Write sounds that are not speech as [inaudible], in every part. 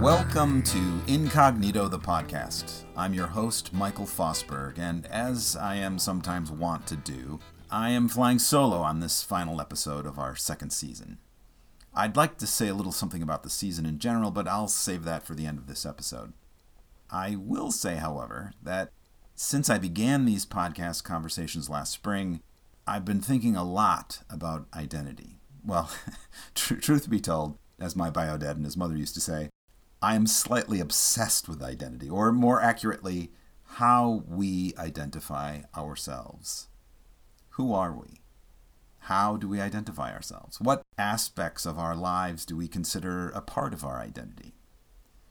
Welcome to Incognito the podcast. I'm your host, Michael Fosberg, and as I am sometimes wont to do, I am flying solo on this final episode of our second season. I'd like to say a little something about the season in general, but I'll save that for the end of this episode. I will say, however, that since I began these podcast conversations last spring, I've been thinking a lot about identity. Well, [laughs] tr- truth be told, as my bio dad and his mother used to say, I am slightly obsessed with identity, or more accurately, how we identify ourselves. Who are we? How do we identify ourselves? What aspects of our lives do we consider a part of our identity?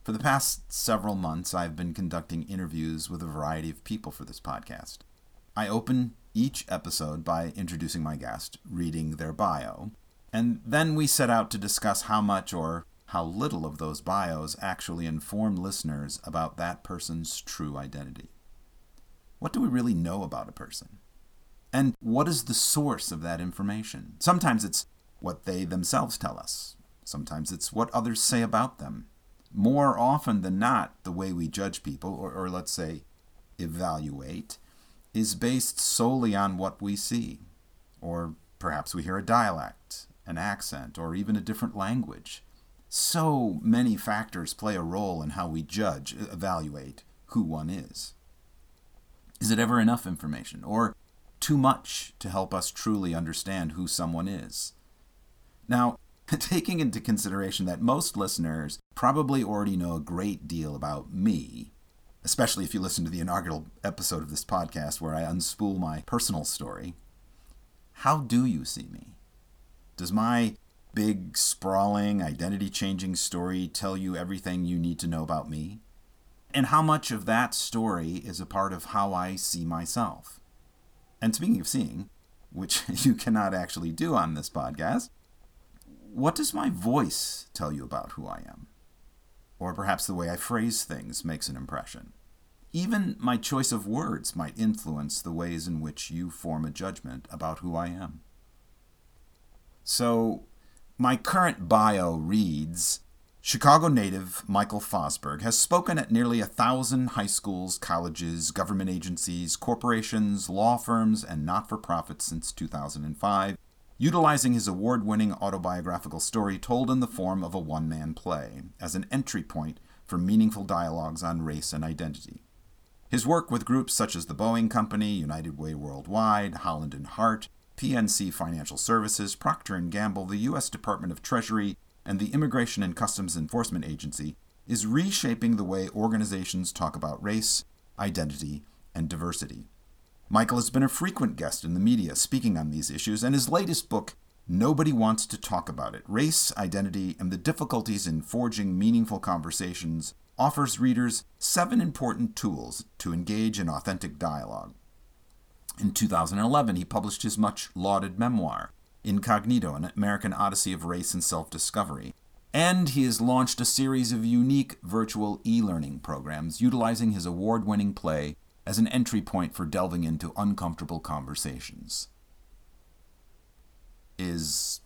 For the past several months, I've been conducting interviews with a variety of people for this podcast. I open each episode by introducing my guest, reading their bio, and then we set out to discuss how much or how little of those bios actually inform listeners about that person's true identity. What do we really know about a person? And what is the source of that information? Sometimes it's what they themselves tell us, sometimes it's what others say about them. More often than not, the way we judge people, or, or let's say evaluate, is based solely on what we see. Or perhaps we hear a dialect, an accent, or even a different language. So many factors play a role in how we judge, evaluate who one is. Is it ever enough information, or too much to help us truly understand who someone is? Now, [laughs] taking into consideration that most listeners probably already know a great deal about me, especially if you listen to the inaugural episode of this podcast where I unspool my personal story, how do you see me? Does my big, sprawling, identity changing story tell you everything you need to know about me? And how much of that story is a part of how I see myself? And speaking of seeing, which [laughs] you cannot actually do on this podcast, what does my voice tell you about who I am? Or perhaps the way I phrase things makes an impression. Even my choice of words might influence the ways in which you form a judgment about who I am. So, my current bio reads Chicago native Michael Fosberg has spoken at nearly a thousand high schools, colleges, government agencies, corporations, law firms, and not for profits since 2005, utilizing his award winning autobiographical story told in the form of a one man play as an entry point for meaningful dialogues on race and identity. His work with groups such as the Boeing Company, United Way Worldwide, Holland and Hart, PNC Financial Services, Procter & Gamble, the U.S. Department of Treasury, and the Immigration and Customs Enforcement Agency is reshaping the way organizations talk about race, identity, and diversity. Michael has been a frequent guest in the media speaking on these issues, and his latest book, Nobody Wants to Talk About It Race, Identity, and the Difficulties in Forging Meaningful Conversations, offers readers seven important tools to engage in authentic dialogue. In 2011, he published his much lauded memoir, Incognito An American Odyssey of Race and Self Discovery. And he has launched a series of unique virtual e learning programs utilizing his award winning play as an entry point for delving into uncomfortable conversations. Is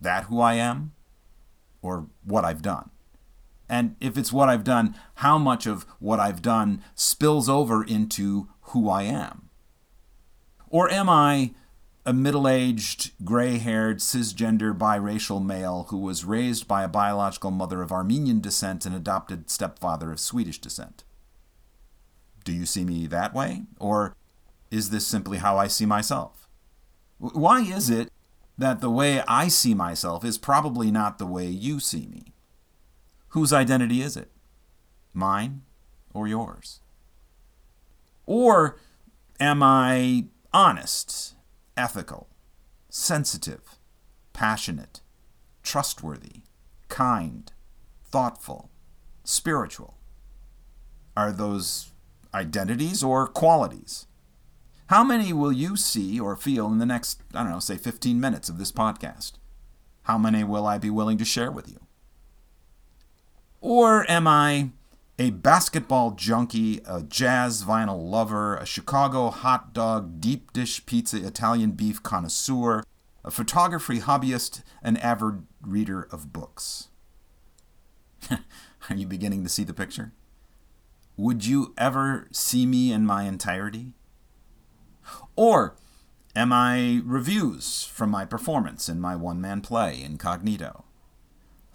that who I am? Or what I've done? And if it's what I've done, how much of what I've done spills over into who I am? Or am I a middle aged, gray haired, cisgender, biracial male who was raised by a biological mother of Armenian descent and adopted stepfather of Swedish descent? Do you see me that way? Or is this simply how I see myself? Why is it that the way I see myself is probably not the way you see me? Whose identity is it? Mine or yours? Or am I honest, ethical, sensitive, passionate, trustworthy, kind, thoughtful, spiritual? Are those identities or qualities? How many will you see or feel in the next, I don't know, say 15 minutes of this podcast? How many will I be willing to share with you? Or am I a basketball junkie, a jazz vinyl lover, a Chicago hot dog, deep dish pizza, Italian beef connoisseur, a photography hobbyist, an avid reader of books. [laughs] Are you beginning to see the picture? Would you ever see me in my entirety? Or am I reviews from my performance in my one man play, Incognito?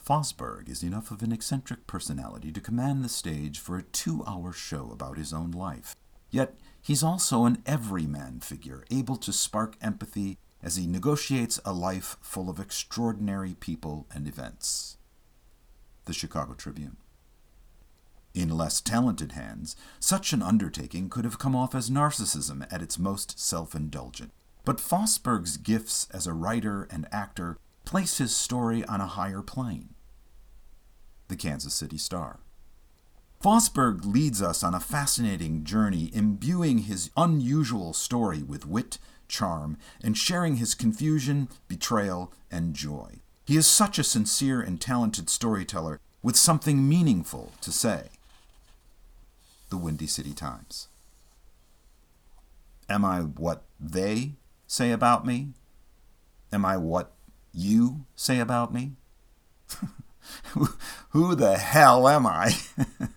Fosberg is enough of an eccentric personality to command the stage for a two hour show about his own life. Yet he's also an everyman figure, able to spark empathy as he negotiates a life full of extraordinary people and events. The Chicago Tribune. In less talented hands, such an undertaking could have come off as narcissism at its most self indulgent. But Fosberg's gifts as a writer and actor place his story on a higher plane. The Kansas City Star. Fosberg leads us on a fascinating journey, imbuing his unusual story with wit, charm, and sharing his confusion, betrayal, and joy. He is such a sincere and talented storyteller with something meaningful to say the Windy City Times. Am I what they say about me? Am I what you say about me? [laughs] who the hell am I?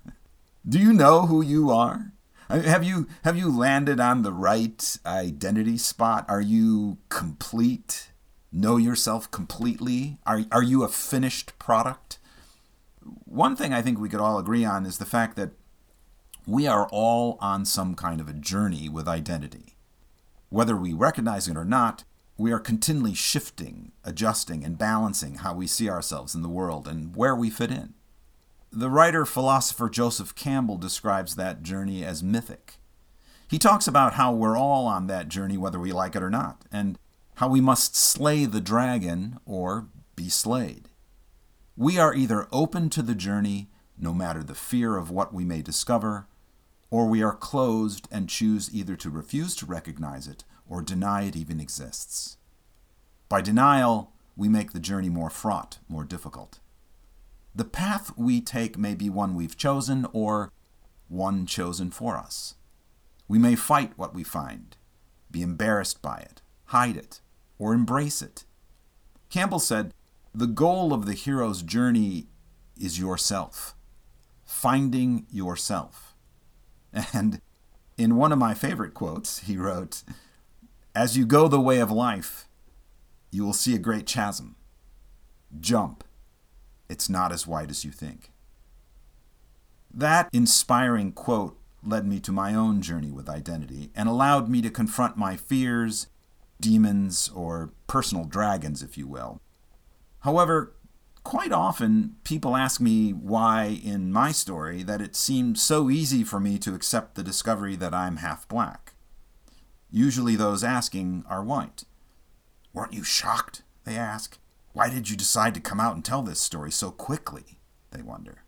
[laughs] Do you know who you are? Have you have you landed on the right identity spot? Are you complete? Know yourself completely? Are are you a finished product? One thing I think we could all agree on is the fact that we are all on some kind of a journey with identity. Whether we recognize it or not, we are continually shifting, adjusting, and balancing how we see ourselves in the world and where we fit in. The writer philosopher Joseph Campbell describes that journey as mythic. He talks about how we're all on that journey, whether we like it or not, and how we must slay the dragon or be slayed. We are either open to the journey, no matter the fear of what we may discover, or we are closed and choose either to refuse to recognize it or deny it even exists. By denial, we make the journey more fraught, more difficult. The path we take may be one we've chosen or one chosen for us. We may fight what we find, be embarrassed by it, hide it, or embrace it. Campbell said, The goal of the hero's journey is yourself, finding yourself. [laughs] And in one of my favorite quotes, he wrote, As you go the way of life, you will see a great chasm. Jump. It's not as wide as you think. That inspiring quote led me to my own journey with identity and allowed me to confront my fears, demons, or personal dragons, if you will. However, quite often people ask me why in my story that it seemed so easy for me to accept the discovery that I'm half black. Usually those asking are white. Weren't you shocked? They ask. Why did you decide to come out and tell this story so quickly? They wonder.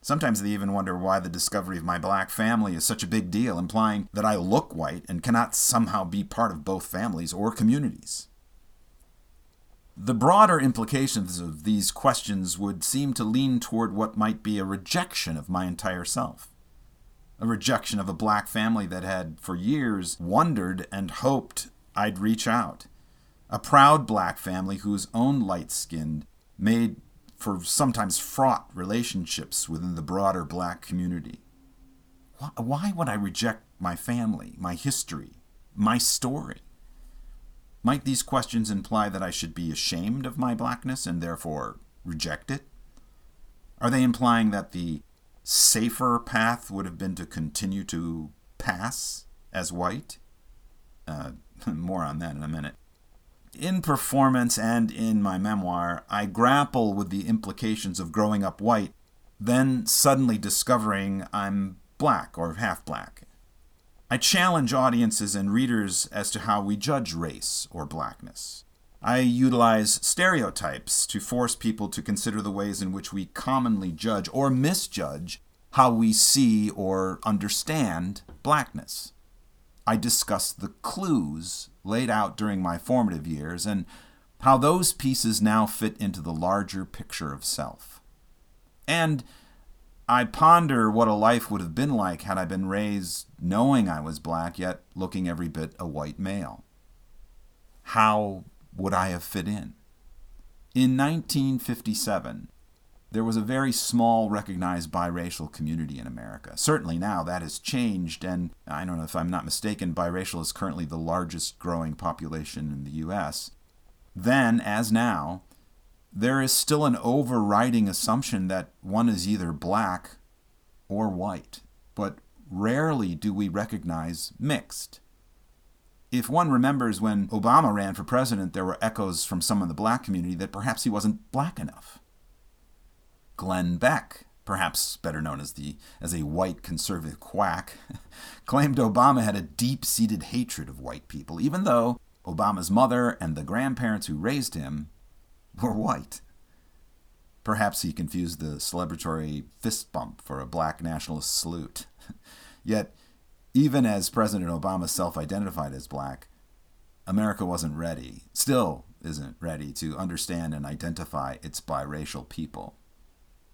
Sometimes they even wonder why the discovery of my black family is such a big deal, implying that I look white and cannot somehow be part of both families or communities. The broader implications of these questions would seem to lean toward what might be a rejection of my entire self. A rejection of a black family that had, for years, wondered and hoped I'd reach out. A proud black family whose own light skinned made for sometimes fraught relationships within the broader black community. Why would I reject my family, my history, my story? Might these questions imply that I should be ashamed of my blackness and therefore reject it? Are they implying that the safer path would have been to continue to pass as white? Uh, [laughs] more on that in a minute. In performance and in my memoir, I grapple with the implications of growing up white, then suddenly discovering I'm black or half black, I challenge audiences and readers as to how we judge race or blackness. I utilize stereotypes to force people to consider the ways in which we commonly judge or misjudge how we see or understand blackness. I discuss the clues laid out during my formative years and how those pieces now fit into the larger picture of self. And I ponder what a life would have been like had I been raised knowing I was black, yet looking every bit a white male. How would I have fit in? In 1957, there was a very small recognized biracial community in America. Certainly now that has changed, and I don't know if I'm not mistaken, biracial is currently the largest growing population in the U.S. Then, as now, there is still an overriding assumption that one is either black or white, but rarely do we recognize mixed. If one remembers when Obama ran for president, there were echoes from some in the black community that perhaps he wasn't black enough. Glenn Beck, perhaps better known as the as a white conservative quack, [laughs] claimed Obama had a deep-seated hatred of white people, even though Obama's mother and the grandparents who raised him were white. Perhaps he confused the celebratory fist bump for a black nationalist salute. [laughs] Yet, even as President Obama self identified as black, America wasn't ready, still isn't ready to understand and identify its biracial people.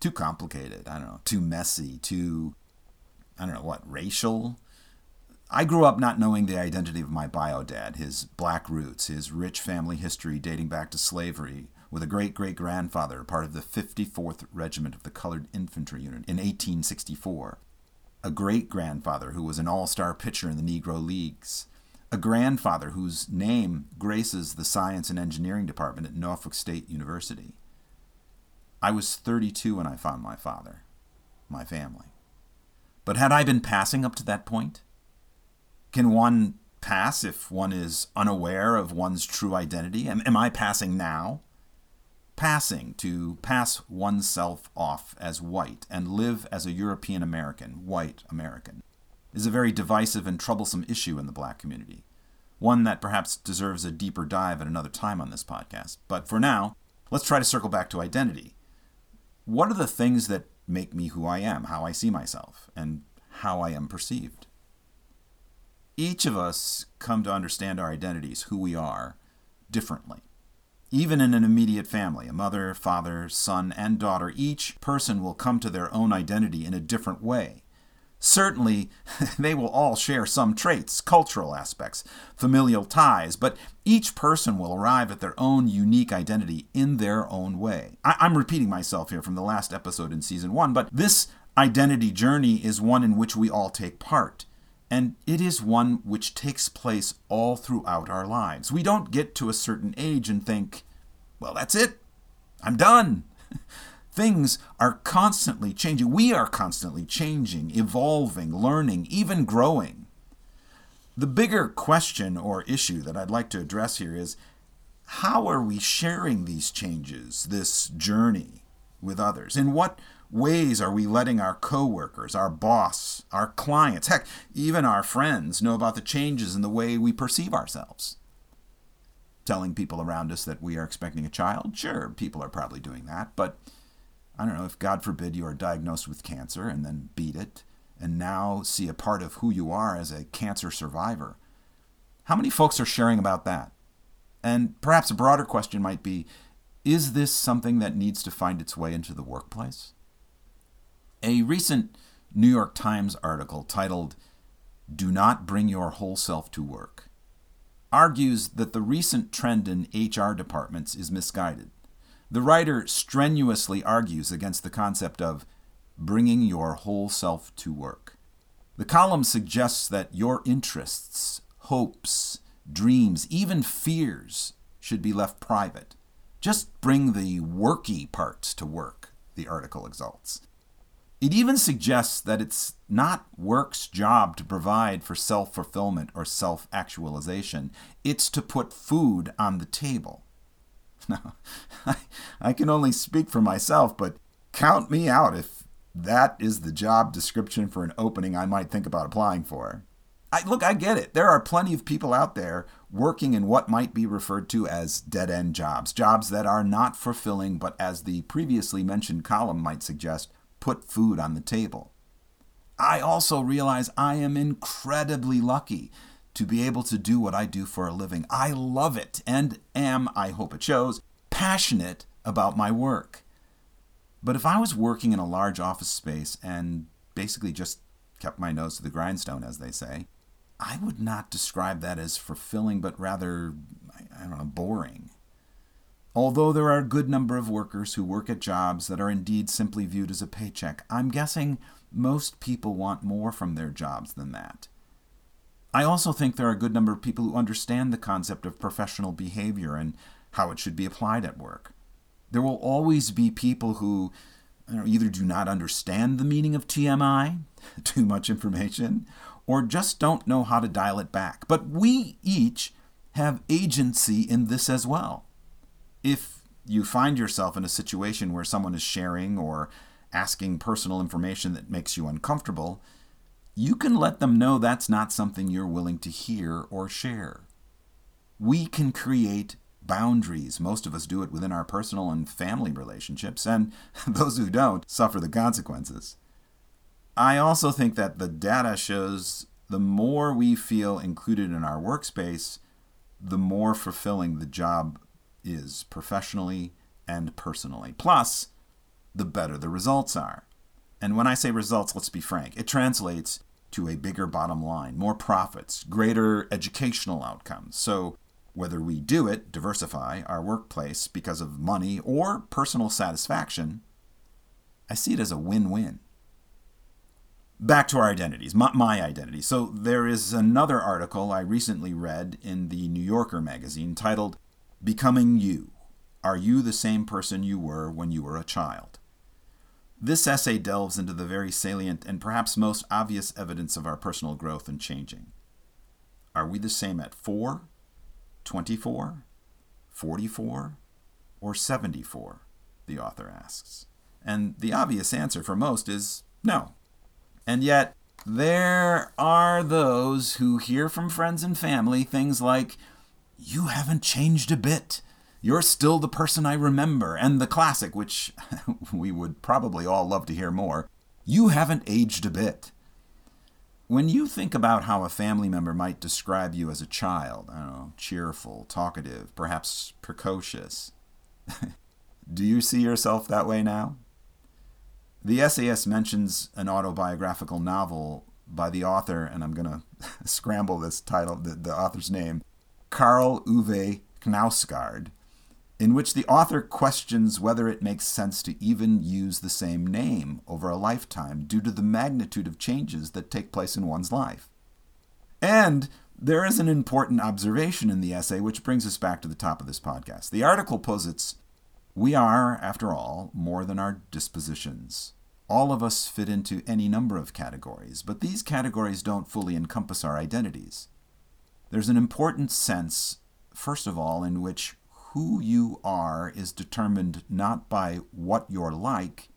Too complicated, I don't know, too messy, too, I don't know, what, racial? I grew up not knowing the identity of my bio dad, his black roots, his rich family history dating back to slavery, with a great great grandfather, part of the 54th Regiment of the Colored Infantry Unit in 1864, a great grandfather who was an all star pitcher in the Negro Leagues, a grandfather whose name graces the Science and Engineering Department at Norfolk State University. I was 32 when I found my father, my family. But had I been passing up to that point? Can one pass if one is unaware of one's true identity? Am, am I passing now? Passing to pass oneself off as white and live as a European American, white American, is a very divisive and troublesome issue in the black community. One that perhaps deserves a deeper dive at another time on this podcast. But for now, let's try to circle back to identity. What are the things that make me who I am, how I see myself, and how I am perceived? Each of us come to understand our identities, who we are, differently. Even in an immediate family, a mother, father, son, and daughter, each person will come to their own identity in a different way. Certainly, [laughs] they will all share some traits, cultural aspects, familial ties, but each person will arrive at their own unique identity in their own way. I- am repeating myself here from the last episode in season one, but this identity journey is one in which we all take part and it is one which takes place all throughout our lives. We don't get to a certain age and think, well, that's it. I'm done. [laughs] Things are constantly changing. We are constantly changing, evolving, learning, even growing. The bigger question or issue that I'd like to address here is how are we sharing these changes, this journey, with others? In what ways are we letting our coworkers, our boss, our clients, heck, even our friends know about the changes in the way we perceive ourselves? Telling people around us that we are expecting a child? Sure, people are probably doing that, but I don't know, if God forbid you are diagnosed with cancer and then beat it, and now see a part of who you are as a cancer survivor, how many folks are sharing about that? And perhaps a broader question might be is this something that needs to find its way into the workplace? A recent New York Times article titled, Do Not Bring Your Whole Self to Work, argues that the recent trend in HR departments is misguided. The writer strenuously argues against the concept of bringing your whole self to work. The column suggests that your interests, hopes, dreams, even fears should be left private. Just bring the worky parts to work, the article exalts. It even suggests that it's not work's job to provide for self fulfillment or self actualization, it's to put food on the table. Now, [laughs] I, I can only speak for myself, but count me out if that is the job description for an opening I might think about applying for. I, look, I get it. There are plenty of people out there working in what might be referred to as dead end jobs, jobs that are not fulfilling, but as the previously mentioned column might suggest, put food on the table. I also realize I am incredibly lucky to be able to do what I do for a living. I love it and am, I hope it shows, passionate about my work. But if I was working in a large office space and basically just kept my nose to the grindstone, as they say, I would not describe that as fulfilling, but rather, I don't know, boring. Although there are a good number of workers who work at jobs that are indeed simply viewed as a paycheck, I'm guessing most people want more from their jobs than that. I also think there are a good number of people who understand the concept of professional behavior and how it should be applied at work. There will always be people who know, either do not understand the meaning of TMI, [laughs] too much information, or just don't know how to dial it back. But we each have agency in this as well if you find yourself in a situation where someone is sharing or asking personal information that makes you uncomfortable, you can let them know that's not something you're willing to hear or share. We can create boundaries. Most of us do it within our personal and family relationships, and [laughs] those who don't suffer the consequences. I also think that the data shows the more we feel included in our workspace, the more fulfilling the job is professionally and personally. Plus, the better the results are. And when I say results, let's be frank, it translates to a bigger bottom line, more profits, greater educational outcomes. So, whether we do it, diversify our workplace because of money or personal satisfaction, I see it as a win win. Back to our identities, my, my, identity. So, there is another article I recently read in the New Yorker magazine titled Becoming You. Are you the same person you were when you were a child? This essay delves into the very salient and perhaps most obvious evidence of our personal growth and changing. Are we the same at 4, 24, 44, or 74? The author asks. And the obvious answer for most is no. And yet, there are those who hear from friends and family things like, you haven't changed a bit. You're still the person I remember. And the classic, which [laughs] we would probably all love to hear more You haven't aged a bit. When you think about how a family member might describe you as a child, I don't know, cheerful, talkative, perhaps precocious, [laughs] do you see yourself that way now? The essayist mentions an autobiographical novel by the author, and I'm going [laughs] to scramble this title, the, the author's name, Karl Ove Knausgaard, in which the author questions whether it makes sense to even use the same name over a lifetime due to the magnitude of changes that take place in one's life. And there is an important observation in the essay which brings us back to the top of this podcast. The article posits We are, after all, more than our dispositions. All of us fit into any number of categories, but these categories don't fully encompass our identities. There's an important sense, first of all, in which who you are is determined not by what you're like,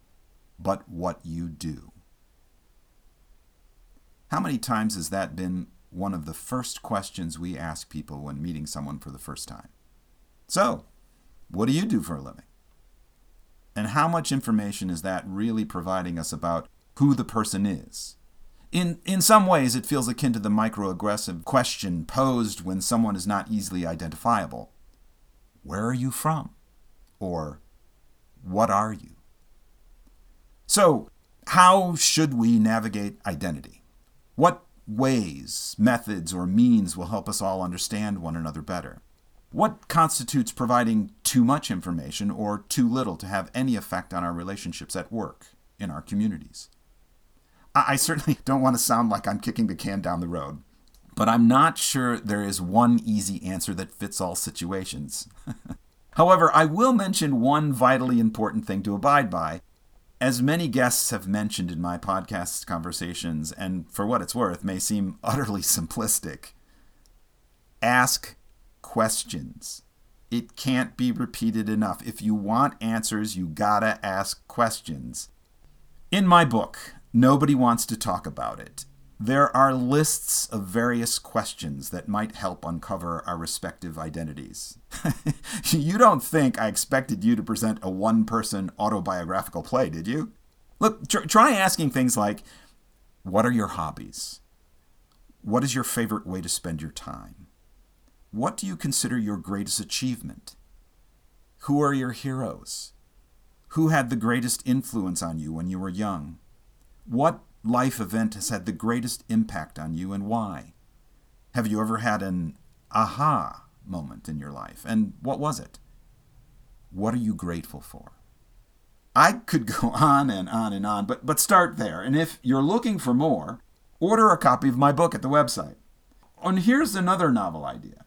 but what you do. How many times has that been one of the first questions we ask people when meeting someone for the first time? So, what do you do for a living? And how much information is that really providing us about who the person is? In, in some ways, it feels akin to the microaggressive question posed when someone is not easily identifiable Where are you from? Or What are you? So, how should we navigate identity? What ways, methods, or means will help us all understand one another better? What constitutes providing too much information or too little to have any effect on our relationships at work, in our communities? I certainly [laughs] don't want to sound like I'm kicking the can down the road, but I'm not sure there is one easy answer that fits all situations. [laughs] However, I will mention one vitally important thing to abide by. As many guests have mentioned in my podcast conversations, and for what it's worth, may seem [laughs] utterly simplistic, ask questions. It can't be repeated enough. If you want answers, you gotta ask questions. In my book, Nobody wants to talk about it. There are lists of various questions that might help uncover our respective identities. [laughs] you don't think I expected you to present a one person autobiographical play, did you? Look, tr- try asking things like What are your hobbies? What is your favorite way to spend your time? What do you consider your greatest achievement? Who are your heroes? Who had the greatest influence on you when you were young? What life event has had the greatest impact on you and why? Have you ever had an aha moment in your life? And what was it? What are you grateful for? I could [laughs] go on and on and on, but, but start there. And if you're looking for more, order a copy of my book at the website. And here's another novel idea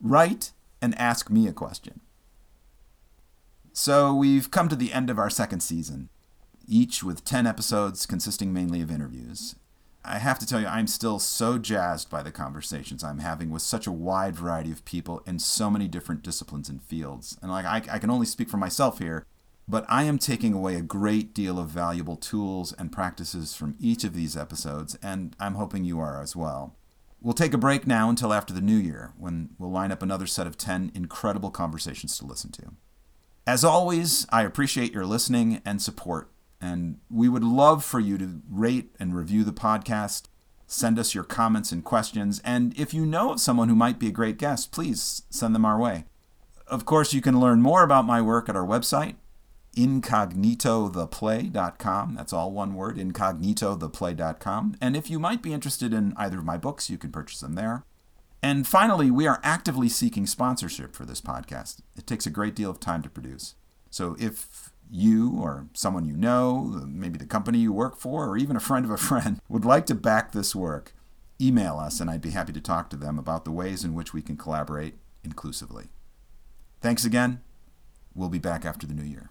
write and ask me a question. So we've come to the end of our second season, each with 10 episodes consisting mainly of interviews. I have to tell you, I'm still so jazzed by the conversations I'm having with such a wide variety of people in so many different disciplines and fields. And like I, I can only speak for myself here, but I am taking away a great deal of valuable tools and practices from each of these episodes, and I'm hoping you are as well. We'll take a break now until after the new year, when we'll line up another set of 10 incredible conversations to listen to. As always, I appreciate your listening and support, and we would love for you to rate and review the podcast. Send us your comments and questions, and if you know of someone who might be a great guest, please send them our way. Of course, you can learn more about my work at our website, incognitotheplay.com. That's all one word, incognitotheplay.com. And if you might be interested in either of my books, you can purchase them there. And finally, we are actively seeking sponsorship for this podcast. It takes a great deal of time to produce. So if you or someone you know, maybe the company you work for, or even a friend of a friend, [laughs] would like to back this work, email us and I'd be happy to talk to them about the ways in which we can collaborate inclusively. Thanks again. We'll be back after the new year.